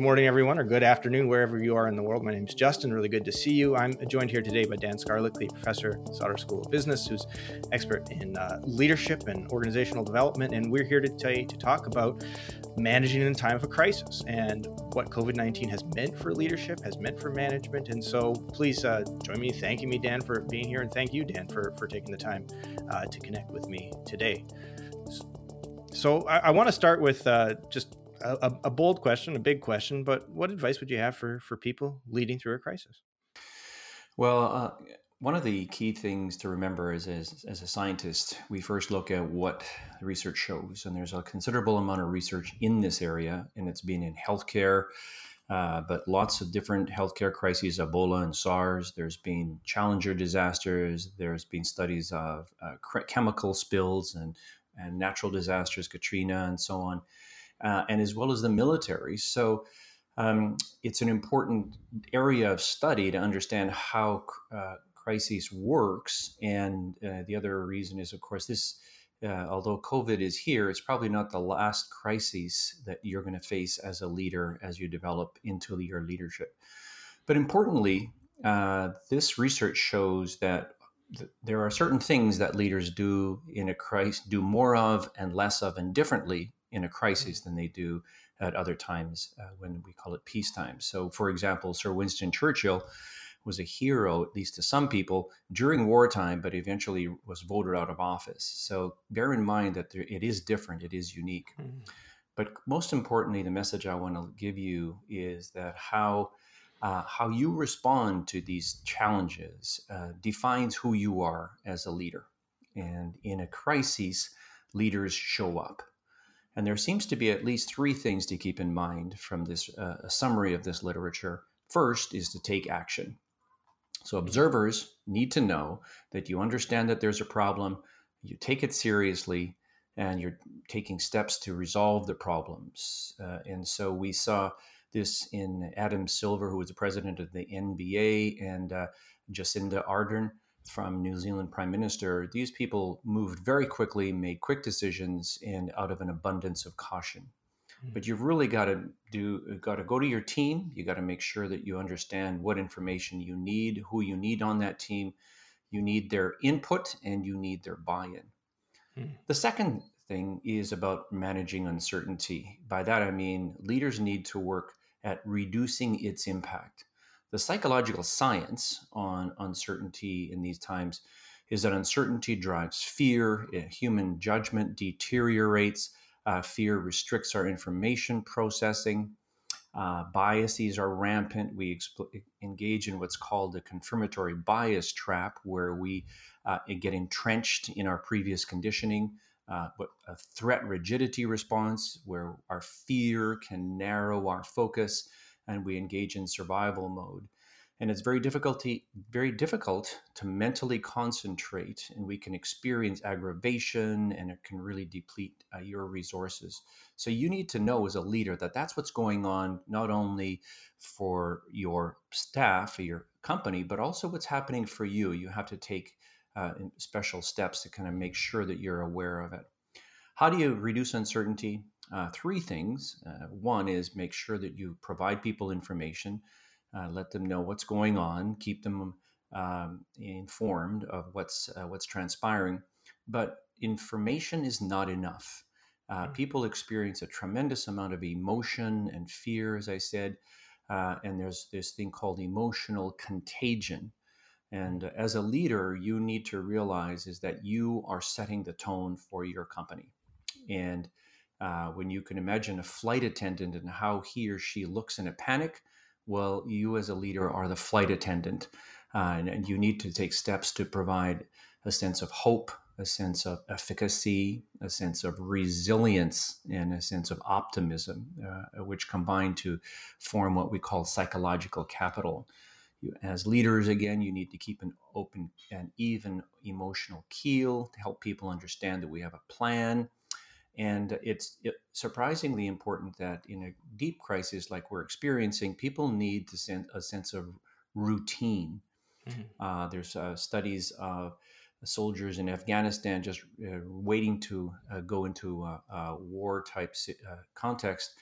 Good morning, everyone, or good afternoon, wherever you are in the world. My name is Justin. Really good to see you. I'm joined here today by Dan Skarlicki, the professor at Sauder School of Business, who's expert in uh, leadership and organizational development. And we're here today to talk about managing in time of a crisis and what COVID 19 has meant for leadership, has meant for management. And so please uh, join me thanking me, Dan, for being here. And thank you, Dan, for, for taking the time uh, to connect with me today. So I, I want to start with uh, just a, a, bold question, a big question, but what advice would you have for for people leading through a crisis? Well, uh, one of the key things to remember is, as, as a scientist, we first look at what research shows, and there's a considerable amount of research in this area, and it's been in healthcare. Uh, but lots of different healthcare crises, Ebola and SARS. There's been Challenger disasters. There's been studies of uh, chemical spills and, and natural disasters, Katrina, and so on uh, and as well as the military. So um, it's an important area of study to understand how uh, crises works. And uh, the other reason is, of course, this. Uh, although COVID is here, it's probably not the last crisis that you're going to face as a leader as you develop into your leadership. But importantly, uh, this research shows that there are certain things that leaders do in a crisis, do more of and less of, and differently in a crisis than they do at other times uh, when we call it peacetime. So, for example, Sir Winston Churchill was a hero, at least to some people, during wartime, but eventually was voted out of office. So, bear in mind that there, it is different, it is unique. Mm. But most importantly, the message I want to give you is that how uh, how you respond to these challenges uh, defines who you are as a leader. And in a crisis, leaders show up. And there seems to be at least three things to keep in mind from this uh, summary of this literature. First is to take action. So observers need to know that you understand that there's a problem, you take it seriously, and you're taking steps to resolve the problems. Uh, and so we saw this in Adam Silver, who was the president of the NBA, and uh, Jacinda Ardern from New Zealand Prime Minister, these people moved very quickly, made quick decisions, and out of an abundance of caution. Mm-hmm. But you've really got to do, got to go to your team. You got to make sure that you understand what information you need, who you need on that team. You need their input and you need their buy-in. Mm-hmm. The second thing is about managing uncertainty. By that I mean leaders need to work at reducing its impact the psychological science on uncertainty in these times is that uncertainty drives fear, eh, human judgment deteriorates, uh, fear restricts our information processing, uh, biases are rampant. We engage in what's called the confirmatory bias trap, where we uh, get entrenched in our previous conditioning. Uh, a threat rigidity response, where our fear can narrow our focus and we engage in survival mode. And it's very difficult to, very difficult to mentally concentrate, and we can experience aggravation, and it can really deplete uh, your resources. So you need to know as a leader that that's what's going on, not only for your staff, your company, but also what's happening for you. You have to take uh, special steps to kind of make sure that you're aware of it. How do you reduce uncertainty? Uh, three things. Uh, one is make sure that you provide people information, uh, let them know what's going on, keep them um, informed of what's uh, what's transpiring. But information is not enough. Uh, mm. People experience a tremendous amount of emotion and fear, as I said, uh, and there's this thing called emotional contagion. And as a leader, you need to realize is that you are setting the tone for your company. And uh, when you can imagine a flight attendant and how he or she looks in a panic, well, you as a leader are the flight attendant, uh, and, and, you need to take steps to provide a sense of hope, a sense of efficacy, a sense of resilience, and a sense of optimism, uh, which combine to form what we call psychological capital. You, as leaders, again, you need to keep an open and even emotional keel to help people understand that we have a plan and it's surprisingly important that in a deep crisis like we're experiencing, people need to send a sense of routine. Mm-hmm. Uh, there's uh, studies of soldiers in Afghanistan just uh, waiting to uh, go into a, a war type uh, context,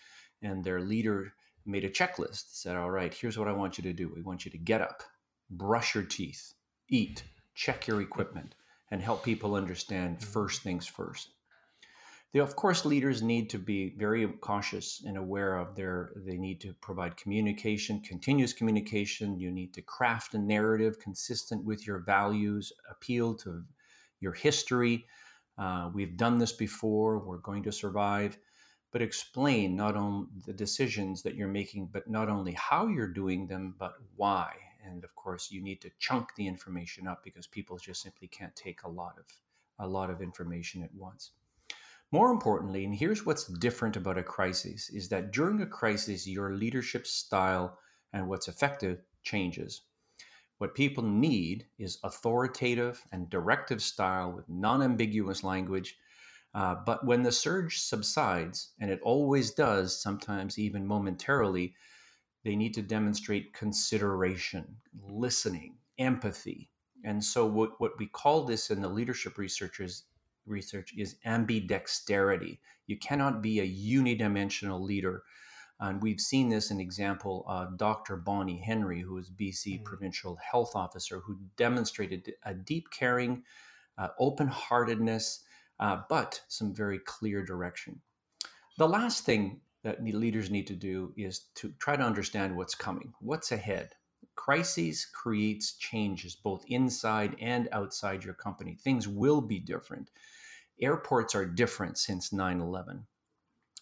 and their leader made a checklist. Said, all right, here's what I want you to do. We want you to get up, brush your teeth, eat, check your equipment, and help people understand mm-hmm. first things first. They, of course, leaders need to be very cautious and aware of their. They need to provide communication, continuous communication. You need to craft a narrative consistent with your values, appeal to your history. Uh, we've done this before. We're going to survive but explain not only the decisions that you're making, but not only how you're doing them, but why. And of course, you need to chunk the information up because people just simply can't take a lot of a lot of information at once. More importantly, and here's what's different about a crisis is that during a crisis, your leadership style and what's effective changes. What people need is authoritative and directive style with non ambiguous language uh, but when the surge subsides, and it always does, sometimes even momentarily, they need to demonstrate consideration, listening, empathy. And so, what, what we call this in the leadership researchers research is ambidexterity. You cannot be a unidimensional leader. And we've seen this in example, of Dr. Bonnie Henry, who is BC mm-hmm. Provincial Health Officer, who demonstrated a deep caring, uh, open heartedness, uh, but some very clear direction. The last thing that leaders need to do is to try to understand what's coming, what's ahead. Crises creates changes both inside and outside your company. Things will be different. Airports are different since 9 11.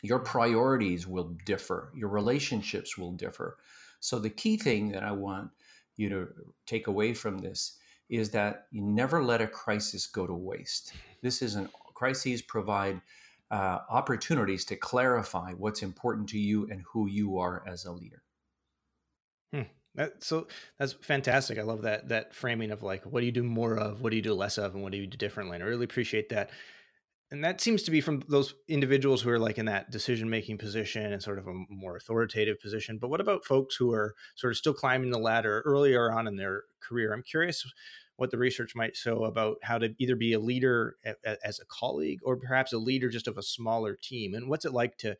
Your priorities will differ, your relationships will differ. So, the key thing that I want you to take away from this is that you never let a crisis go to waste. This is an crises provide uh, opportunities to clarify what's important to you and who you are as a leader. Hmm. That, so that's fantastic. I love that that framing of like, what do you do more of, what do you do less of, and what do you do differently. And I really appreciate that. And that seems to be from those individuals who are like in that decision making position and sort of a more authoritative position. But what about folks who are sort of still climbing the ladder earlier on in their career? I'm curious what the research might show about how to either be a leader as a colleague or perhaps a leader just of a smaller team and what's it like to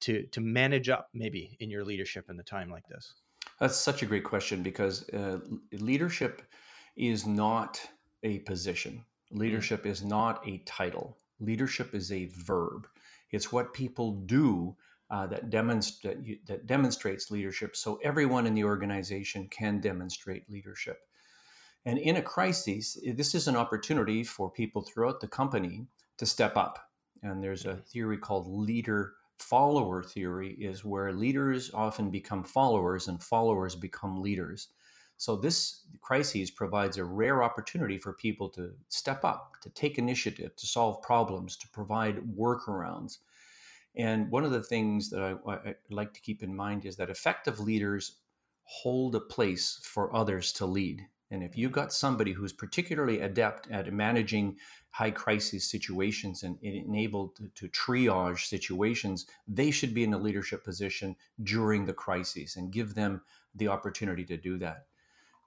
to to manage up maybe in your leadership in a time like this that's such a great question because uh, leadership is not a position mm. leadership is not a title leadership is a verb it's what people do uh, that, demonst- that demonstrates leadership so everyone in the organization can demonstrate leadership and in a crisis, this is an opportunity for people throughout the company to step up. And there's a mm-hmm. theory called leader follower theory, is where leaders often become followers and followers become leaders. So this crisis provides a rare opportunity for people to step up, to take initiative, to solve problems, to provide workarounds. And one of the things that I, I like to keep in mind is that effective leaders hold a place for others to lead. And if you've got somebody who's particularly adept at managing high crisis situations and enabled to, to, triage situations, they should be in a leadership position during the crisis and give them the opportunity to do that.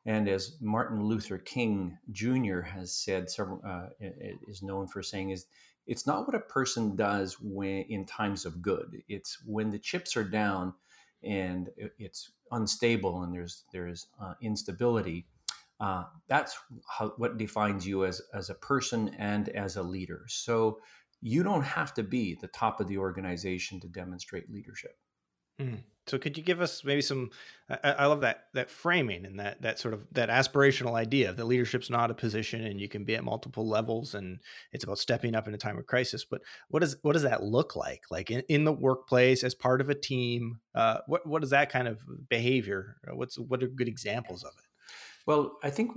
And as Martin Luther King Jr. has said, several uh, is known for saying, is it's not what a person does when in times of good. It's when the chips are down and it's unstable and there's there's uh, instability uh, that's how, what defines you as, as a person and as a leader. So you don't have to be the top of the organization to demonstrate leadership. Mm. So could you give us maybe some? I, I, love that that framing and that that sort of that aspirational idea that leadership's not a position and you can be at multiple levels and it's about stepping up in a time of crisis. But what does what does that look like? Like in, in the workplace as part of a team? Uh, what what is that kind of behavior? What's what are good examples of it? Well, I think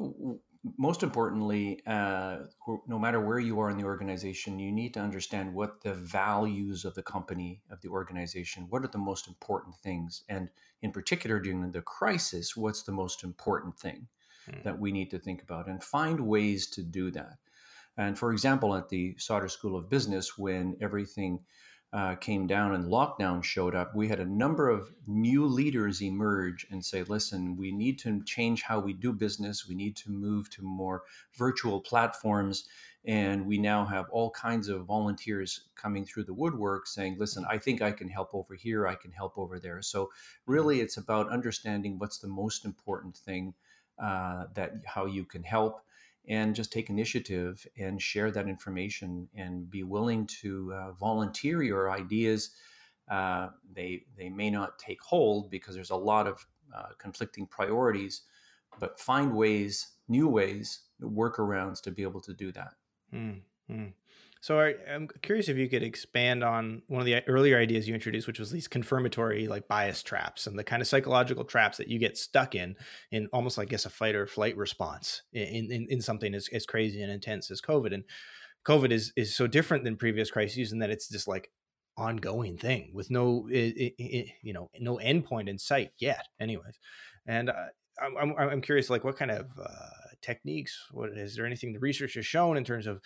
most importantly, uh, no matter where you are in the organization, you need to understand what the values of the company, of the organization, what are the most important things. And in particular, during the crisis, what's the most important thing hmm. that we need to think about and find ways to do that. And for example, at the Sauder School of Business, when everything uh, came down and lockdown showed up, we had a number of new leaders emerge and say, listen, we need to change how we do business. We need to move to more virtual platforms. And we now have all kinds of volunteers coming through the woodwork saying, listen, I think I can help over here, I can help over there. So, really, it's about understanding what's the most important thing uh, that how you can help and just take initiative and share that information and be willing to uh, volunteer your ideas. Uh, they they may not take hold because there's a lot of uh, conflicting priorities, but find ways, new ways, workarounds to be able to do that. Mm-hmm. So I, am curious if you could expand on one of the earlier ideas you introduced, which was these confirmatory like bias traps and the kind of psychological traps that you get stuck in, in almost like I guess a fight or flight response in, in, in something as, as crazy and intense as COVID. And COVID is is so different than previous crises in that it's just like ongoing thing with no it, it, you know no endpoint in sight yet anyways and uh, I'm, I'm curious like what kind of uh, techniques what is there anything the research has shown in terms of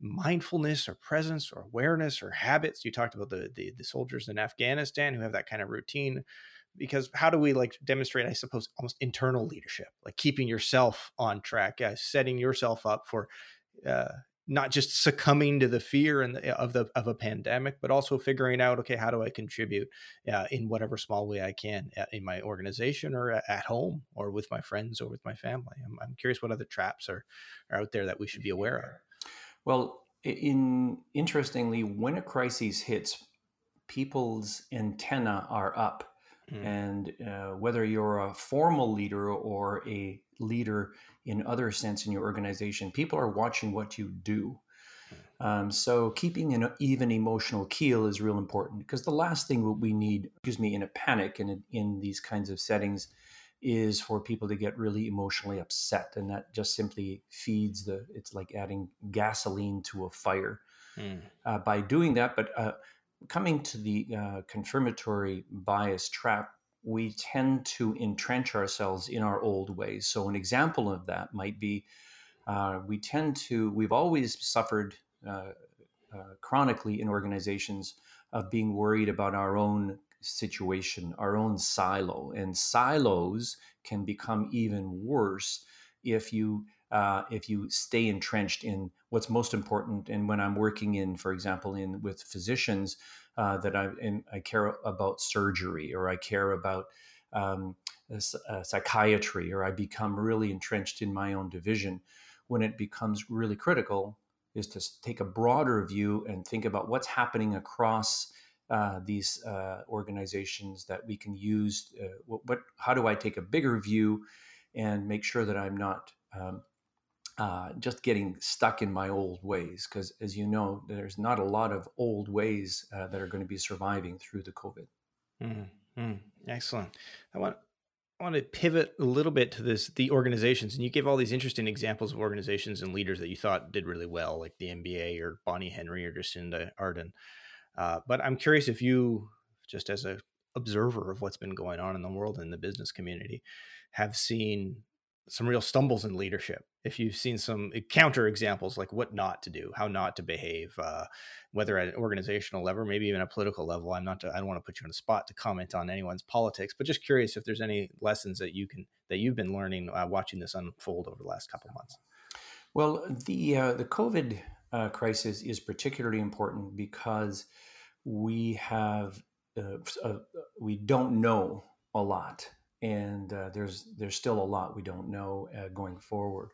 mindfulness or presence or awareness or habits. You talked about the, the, the soldiers in Afghanistan who have that kind of routine. Because how do we like demonstrate, I suppose, almost internal leadership, like keeping yourself on track, uh, setting yourself up for uh, not just succumbing to the fear and of the of a pandemic, but also figuring out, okay, how do I contribute uh, in whatever small way I can at, in my organization or at home or with my friends or with my family. I'm, I'm curious what other traps are, are out there that we should be aware of. Well, in interestingly, when a crisis hits, people's antenna are up. Mm. And uh, whether you're a formal leader or a leader in other sense in your organization, people are watching what you do. Hmm. Um, so keeping an even emotional keel is real important because the last thing we need, excuse me, in a panic and in, in these kinds of settings is for people to get really emotionally upset and that just simply feeds the it's like adding gasoline to a fire mm. uh, by doing that but uh, coming to the uh, confirmatory bias trap we tend to entrench ourselves in our old ways so an example of that might be uh, we tend to we've always suffered uh, uh, chronically in organizations of being worried about our own situation, our own silo. And silos can become even worse if you uh, if you stay entrenched in what's most important. And when I'm working in, for example, in with physicians, uh, that I in, I care about surgery or I care about um, psychiatry or I become really entrenched in my own division. When it becomes really critical, is to take a broader view and think about what's happening across uh, these uh, organizations that we can use. Uh, what, what, how do I take a bigger view and make sure that I'm not um, uh, just getting stuck in my old ways? Because as you know, there's not a lot of old ways uh, that are going to be surviving through the COVID. Mm-hmm. Excellent. I want I want to pivot a little bit to this the organizations, and you gave all these interesting examples of organizations and leaders that you thought did really well, like the NBA or Bonnie Henry or Jacinda Ardern. Uh, but I'm curious if you, just as a observer of what's been going on in the world in the business community, have seen some real stumbles in leadership. If you've seen some counter examples, like what not to do, how not to behave, uh, whether at an organizational level, maybe even a political level. I'm not. To, I don't want to put you on the spot to comment on anyone's politics, but just curious if there's any lessons that you can that you've been learning uh, watching this unfold over the last couple months. Well, the uh, the COVID uh, crisis is particularly important because we have uh, uh, we don't know a lot, and uh, there's there's still a lot we don't know uh, going forward.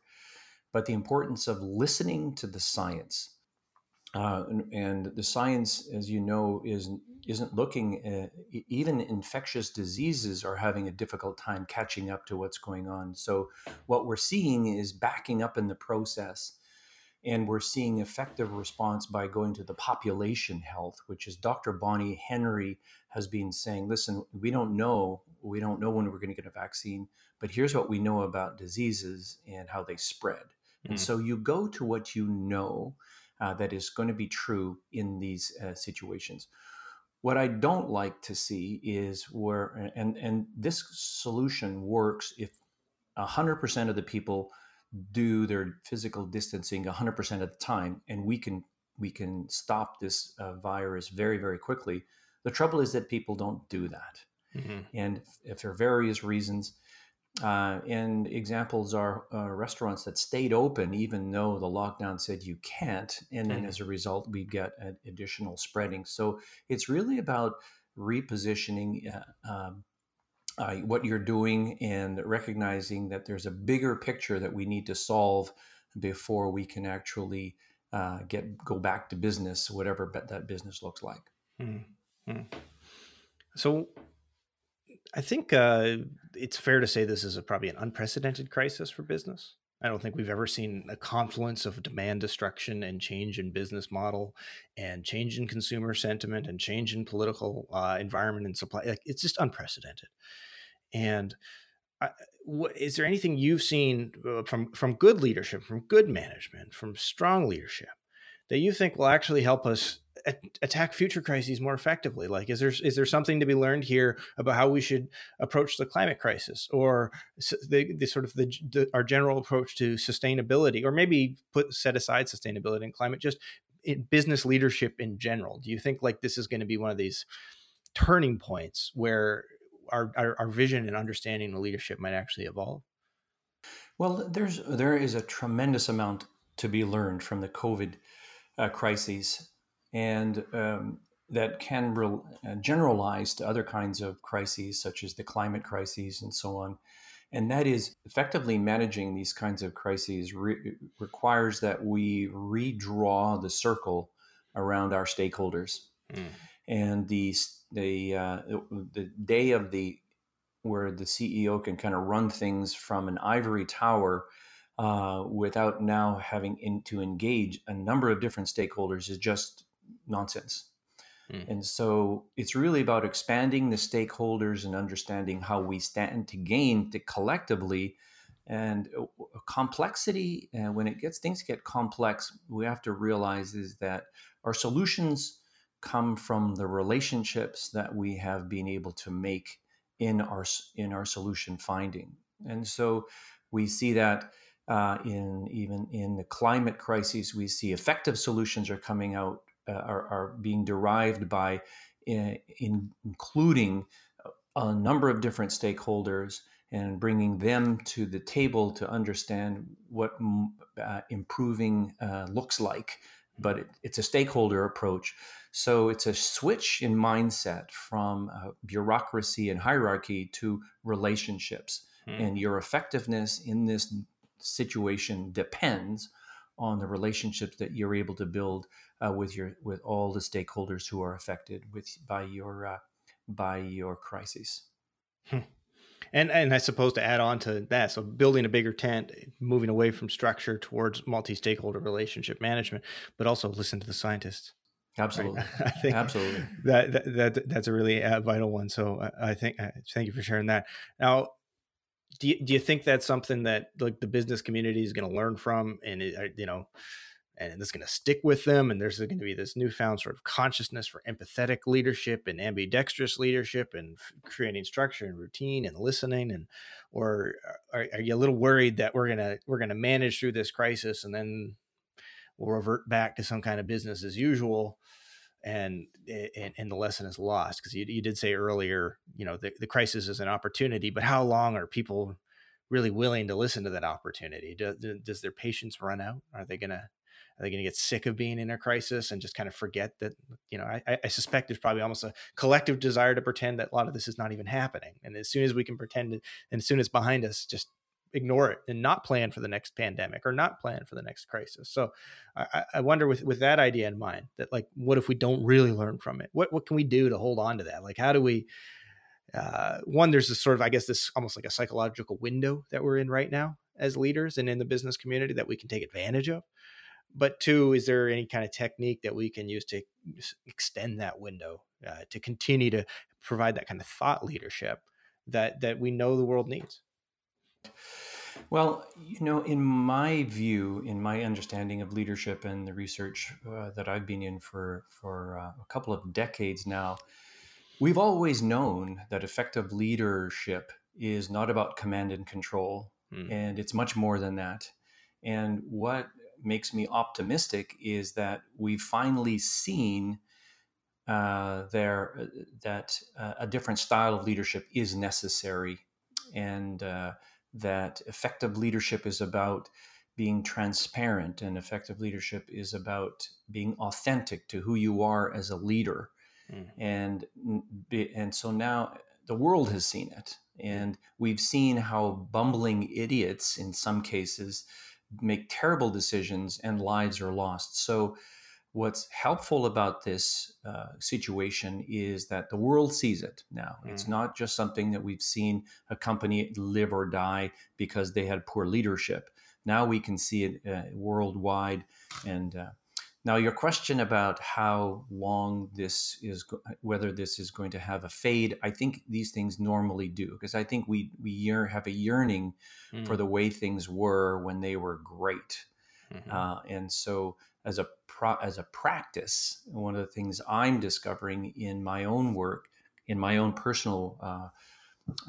But the importance of listening to the science, uh, and, and, the science, as you know, is isn't looking. at, even infectious diseases are having a difficult time catching up to what's going on. So what we're seeing is backing up in the process and we're seeing effective response by going to the population health which is dr bonnie henry has been saying listen we don't know we don't know when we're going to get a vaccine but here's what we know about diseases and how they spread mm-hmm. and mm. so you go to what you know uh, that is going to be true in these uh, situations what i don't like to see is where and and this solution works if 100% of the people do their physical distancing 100% of the time and we can we can stop this uh, virus very very quickly. The trouble is that people don't do that, mm-hmm. and if for various reasons, uh, and examples are uh, restaurants that stayed open even though the lockdown said you can't, and then mm-hmm. as a result we get additional spreading. So it's really about repositioning. Uh, um, uh, what you're doing and recognizing that there's a bigger picture that we need to solve before we can actually uh, get go back to business, whatever that business looks like. Mm-hmm. So, I think uh, it's fair to say this is a, probably an unprecedented crisis for business. I don't think we've ever seen a confluence of demand destruction and change in business model, and change in consumer sentiment, and change in political uh, environment and supply. Like it's just unprecedented. And is there anything you've seen uh, from from good leadership, from good management, from strong leadership that you think will actually help us attack future crises more effectively? Like, is there is there something to be learned here about how we should approach the climate crisis, or the, the sort of the, the, our general approach to sustainability, or maybe put set aside sustainability and climate, just in business leadership in general? Do you think like this is going to be one of these turning points where our, our, our vision and understanding of leadership might actually evolve? Well, there's there is a tremendous amount to be learned from the COVID uh, crises, and um, that can re- uh, generalize to other kinds of crises, such as the climate crises and so on. And that is effectively managing these kinds of crises re- requires that we redraw the circle around our stakeholders. Mm. And the the uh, the day of the where the CEO can kind of run things from an ivory tower uh, without now having in, to engage a number of different stakeholders is just nonsense. Mm. And so it's really about expanding the stakeholders and understanding how we stand to gain to collectively and uh, complexity. And when it gets things get complex, we have to realize is that our solutions come from the relationships that we have been able to make in our in our solution finding. And so we see that uh, in even in the climate crises we see effective solutions are coming out uh, are, are being derived by in, in including a number of different stakeholders and bringing them to the table to understand what uh, improving uh, looks like but it, it's a stakeholder approach. So it's a switch in mindset from uh, bureaucracy and hierarchy to relationships. Hmm. And your effectiveness in this situation depends on the relationships that you're able to build uh, with your with all the stakeholders who are affected with by your uh, by your crises. Hmm and and I suppose to add on to that, so building a bigger tent, moving away from structure towards multi-stakeholder relationship management, but also listen to the scientists. Absolutely, right? I think absolutely that, that, that that's a really uh, vital one. So I, I think uh, thank you for sharing that. Now, do you, do you think that's something that like the business community is going to learn from, and it, uh, you know? And is going to stick with them. And there's going to be this newfound sort of consciousness for empathetic leadership and ambidextrous leadership and creating structure and routine and listening. And or uh, are, are you a little worried that we're gonna we're gonna manage through this crisis and then we'll revert back to some kind of business as usual? And, eh, and, and the lesson is lost because you, you did say earlier, you know, the, the crisis is an opportunity, but how long are people really willing to listen to that opportunity? Do, does their patience run out? Are they going to are they going to get sick of being in a crisis and just kind of forget that, you know, I, I, suspect there's probably almost a collective desire to pretend that a lot of this is not even happening. And as soon as we can pretend and as soon as behind us, just ignore it and not plan for the next pandemic or not plan for the next crisis. So I, I wonder with, with that idea in mind that like, what if we don't really learn from it? What, what can we do to hold on to that? Like, how do we, uh, one, there's this sort of, I guess, this almost like a psychological window that we're in right now as leaders and in the business community that we can take advantage of but two is there any kind of technique that we can use to extend that window uh, to continue to provide that kind of thought leadership that that we know the world needs well you know in my view in my understanding of leadership and the research uh, that i've been in for for uh, a couple of decades now we've always known that effective leadership is not about command and control mm. and it's much more than that and what makes me optimistic is that we've finally seen uh, there uh, that uh, a different style of leadership is necessary, and uh, that effective leadership is about being transparent, and effective leadership is about being authentic to who you are as a leader, mm. and and so now the world has seen it, and we've seen how bumbling idiots in some cases make terrible decisions and lives are lost. So what's helpful about this uh, situation is that the world sees it now. Mm. It's not just something that we've seen a company live or die because they had poor leadership. Now we can see it uh, worldwide. And uh, now, your question about how long this is, whether this is going to have a fade, I think these things normally do because I think we we year, have a yearning mm. for the way things were when they were great. Mm-hmm. Uh, and so as a pro, as a practice, one of the things I'm discovering in my own work, in my own personal uh,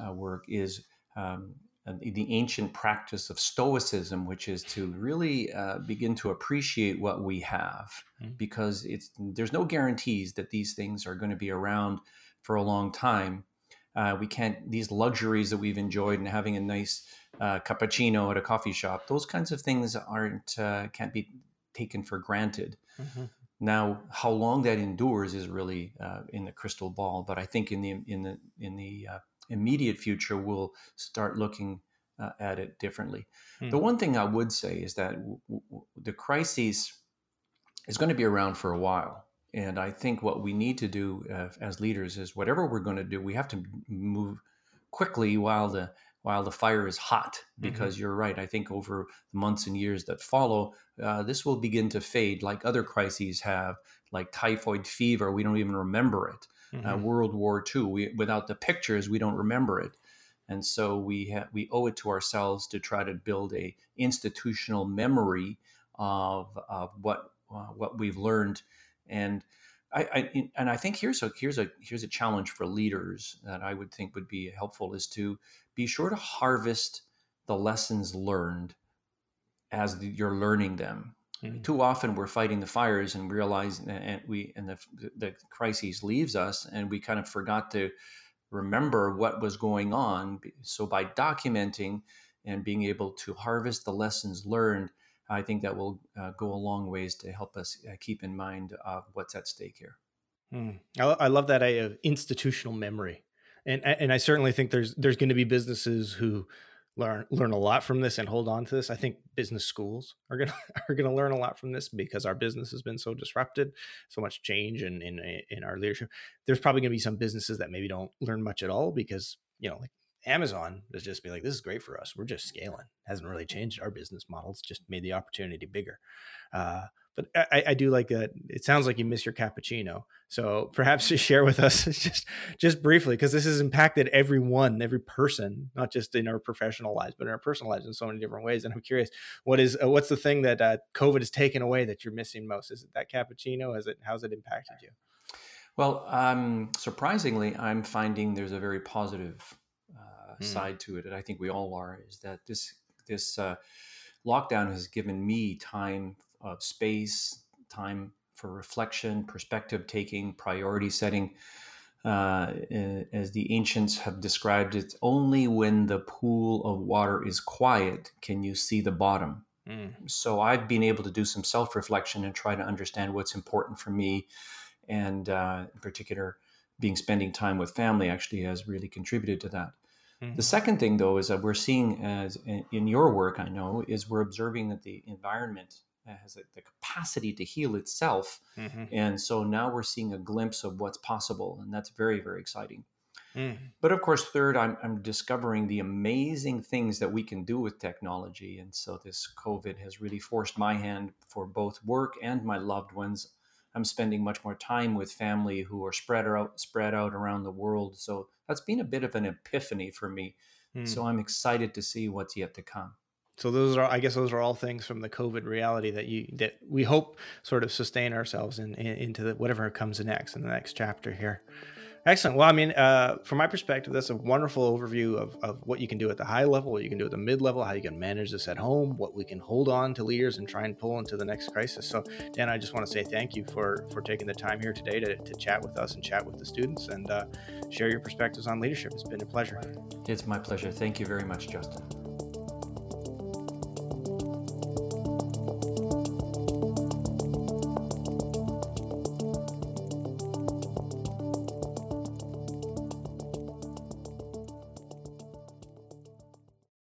uh, work, is um, the ancient practice of Stoicism, which is to really uh, begin to appreciate what we have, mm-hmm. because it's there's no guarantees that these things are going to be around for a long time. Uh, we can't these luxuries that we've enjoyed and having a nice uh, cappuccino at a coffee shop; those kinds of things aren't uh, can't be taken for granted. Mm-hmm. Now, how long that endures is really uh, in the crystal ball. But I think in the in the in the uh, immediate future, we'll start looking uh, at it differently. Mm-hmm. The one thing I would say is that w- w- the crisis is going to be around for a while. And I think what we need to do uh, as leaders is whatever we're going to do, we have to move quickly while the while the fire is hot because mm-hmm. you're right i think over the months and years that follow uh, this will begin to fade like other crises have like typhoid fever we don't even remember it mm-hmm. uh, world war ii we, without the pictures we don't remember it and so we ha- we owe it to ourselves to try to build a institutional memory of, of what uh, what we've learned and I, I, and I think here's a here's a here's a challenge for leaders that I would think would be helpful is to be sure to harvest the lessons learned as you're learning them. Mm-hmm. Too often we're fighting the fires and realize and we and the the crisis leaves us and we kind of forgot to remember what was going on. So by documenting and being able to harvest the lessons learned, I think that will uh, go a long ways to help us uh, keep in mind uh, what's at stake here. Mm. I, I, love that idea of institutional memory and and I certainly think there's there's going to be businesses who learn learn a lot from this and hold on to this. I think business schools are gonna are gonna learn a lot from this because our business has been so disrupted, so much change in in in our leadership. There's probably gonna be some businesses that maybe don't learn much at all because you know like Amazon is just be like this is great for us. We're just scaling. Hasn't really changed our business models. Just made the opportunity bigger. Uh, but I, I, do like that. It sounds like you miss your cappuccino. So perhaps just share with us just just briefly, because this has impacted everyone, every person, not just in our professional lives, but in our personal lives in so many different ways. And I'm curious, what is uh, what's the thing that uh, COVID has taken away that you're missing most? Is it that cappuccino? Has it how's it impacted you? Well, um, surprisingly, I'm finding there's a very positive uh, mm. side to it, and I think we all are. Is that this this uh, lockdown has given me time of space, time for reflection, perspective taking, priority setting. Uh, as the ancients have described it, only when the pool of water is quiet can you see the bottom. Mm. So I've been able to do some self reflection and try to understand what's important for me. And uh, in particular, being spending time with family actually has really contributed to that. Mm-hmm. The second thing, though, is that we're seeing, as in your work, I know, is we're observing that the environment has a, the capacity to heal itself. Mm-hmm. And so now we're seeing a glimpse of what's possible. And that's very, very exciting. Mm-hmm. But of course, third, I'm, I'm, discovering the amazing things that we can do with technology. And so this COVID has really forced my hand for both work and my loved ones. I'm spending much more time with family who are spread out, spread out around the world. So that's been a bit of an epiphany for me. Mm. So I'm excited to see what's yet to come so those are i guess those are all things from the covid reality that you that we hope sort of sustain ourselves in, in into the, whatever comes next in the next chapter here Excellent. Well, I mean, uh, from my perspective, that's a wonderful overview of, of what you can do at the high level, what you can do at the mid level, how you can manage this at home, what we can hold on to leaders and try and pull into the next crisis. So, Dan, I just want to say thank you for for taking the time here today to, to chat with us and chat with the students and uh, share your perspectives on leadership. It's been a pleasure. It's my pleasure. Thank you very much, Justin.